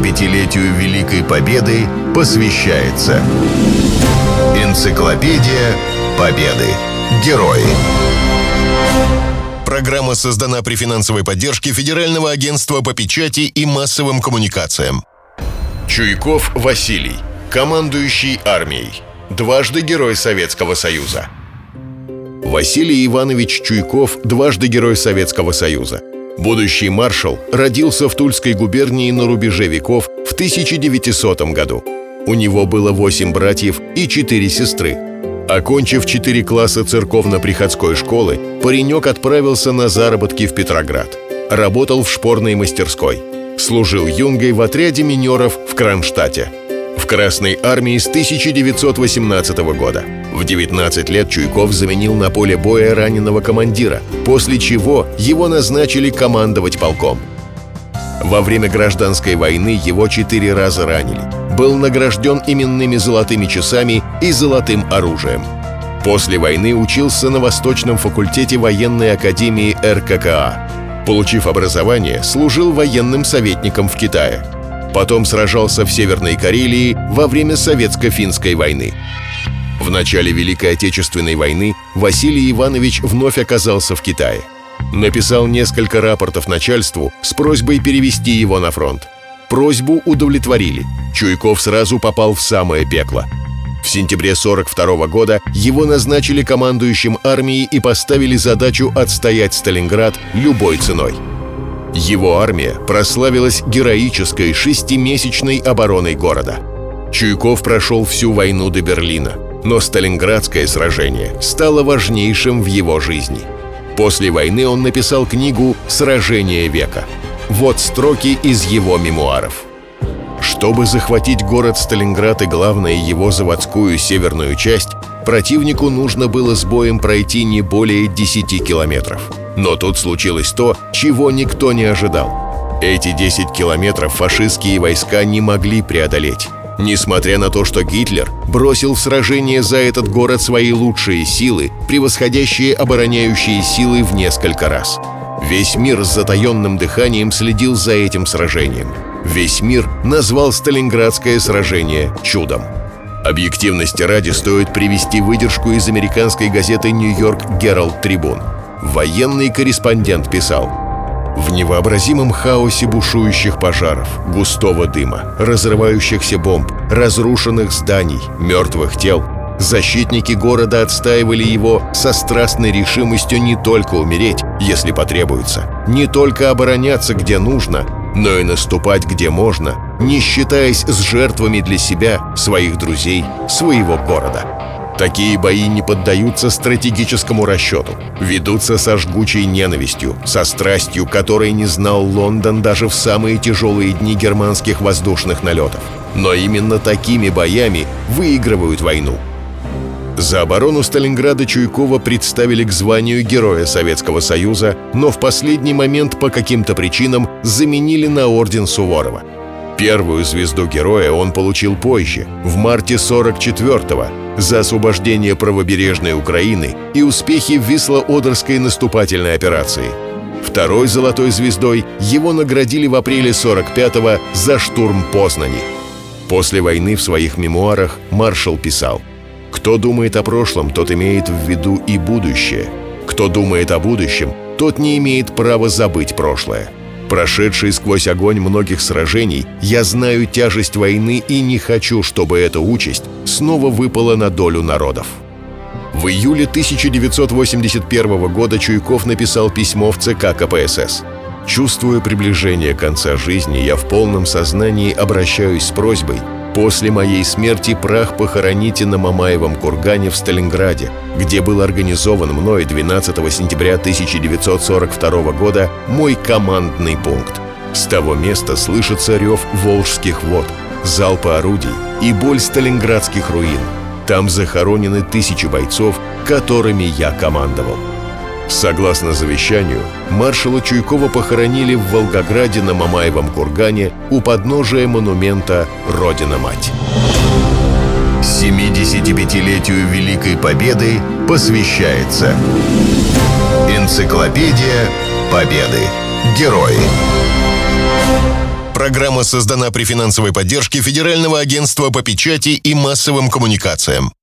75-летию Великой Победы посвящается Энциклопедия Победы. Герои. Программа создана при финансовой поддержке Федерального агентства по печати и массовым коммуникациям. Чуйков Василий, командующий армией. Дважды Герой Советского Союза. Василий Иванович Чуйков – дважды Герой Советского Союза. Будущий маршал родился в Тульской губернии на рубеже веков в 1900 году. У него было восемь братьев и четыре сестры. Окончив четыре класса церковно-приходской школы, паренек отправился на заработки в Петроград. Работал в шпорной мастерской. Служил юнгой в отряде минеров в Кронштадте. В Красной армии с 1918 года. В 19 лет Чуйков заменил на поле боя раненого командира, после чего его назначили командовать полком. Во время гражданской войны его четыре раза ранили. Был награжден именными золотыми часами и золотым оружием. После войны учился на Восточном факультете военной академии РККА. Получив образование, служил военным советником в Китае. Потом сражался в Северной Карелии во время Советско-финской войны. В начале Великой Отечественной войны Василий Иванович вновь оказался в Китае. Написал несколько рапортов начальству с просьбой перевести его на фронт. Просьбу удовлетворили. Чуйков сразу попал в самое пекло. В сентябре 42 года его назначили командующим армией и поставили задачу отстоять Сталинград любой ценой. Его армия прославилась героической шестимесячной обороной города. Чуйков прошел всю войну до Берлина – но Сталинградское сражение стало важнейшим в его жизни. После войны он написал книгу «Сражение века». Вот строки из его мемуаров. Чтобы захватить город Сталинград и, главное, его заводскую северную часть, противнику нужно было с боем пройти не более 10 километров. Но тут случилось то, чего никто не ожидал. Эти 10 километров фашистские войска не могли преодолеть. Несмотря на то, что Гитлер бросил в сражение за этот город свои лучшие силы, превосходящие обороняющие силы в несколько раз. Весь мир с затаенным дыханием следил за этим сражением. Весь мир назвал Сталинградское сражение чудом. Объективности ради стоит привести выдержку из американской газеты «Нью-Йорк Гералд Трибун». Военный корреспондент писал – в невообразимом хаосе бушующих пожаров, густого дыма, разрывающихся бомб, разрушенных зданий, мертвых тел, защитники города отстаивали его со страстной решимостью не только умереть, если потребуется, не только обороняться, где нужно, но и наступать, где можно, не считаясь с жертвами для себя, своих друзей, своего города. Такие бои не поддаются стратегическому расчету, ведутся со жгучей ненавистью, со страстью, которой не знал Лондон даже в самые тяжелые дни германских воздушных налетов. Но именно такими боями выигрывают войну. За оборону Сталинграда Чуйкова представили к званию Героя Советского Союза, но в последний момент по каким-то причинам заменили на орден Суворова. Первую звезду героя он получил позже, в марте 44-го, за освобождение правобережной Украины и успехи в Висло-Одерской наступательной операции. Второй золотой звездой его наградили в апреле 45-го за штурм Познани. После войны в своих мемуарах маршал писал «Кто думает о прошлом, тот имеет в виду и будущее. Кто думает о будущем, тот не имеет права забыть прошлое. Прошедший сквозь огонь многих сражений, я знаю тяжесть войны и не хочу, чтобы эта участь снова выпала на долю народов. В июле 1981 года Чуйков написал письмо в ЦК КПСС. «Чувствуя приближение конца жизни, я в полном сознании обращаюсь с просьбой После моей смерти прах похороните на Мамаевом кургане в Сталинграде, где был организован мной 12 сентября 1942 года мой командный пункт. С того места слышится рев волжских вод, залпы орудий и боль сталинградских руин. Там захоронены тысячи бойцов, которыми я командовал. Согласно завещанию, маршала Чуйкова похоронили в Волгограде на Мамаевом кургане у подножия монумента «Родина-мать». 75-летию Великой Победы посвящается Энциклопедия Победы. Герои. Программа создана при финансовой поддержке Федерального агентства по печати и массовым коммуникациям.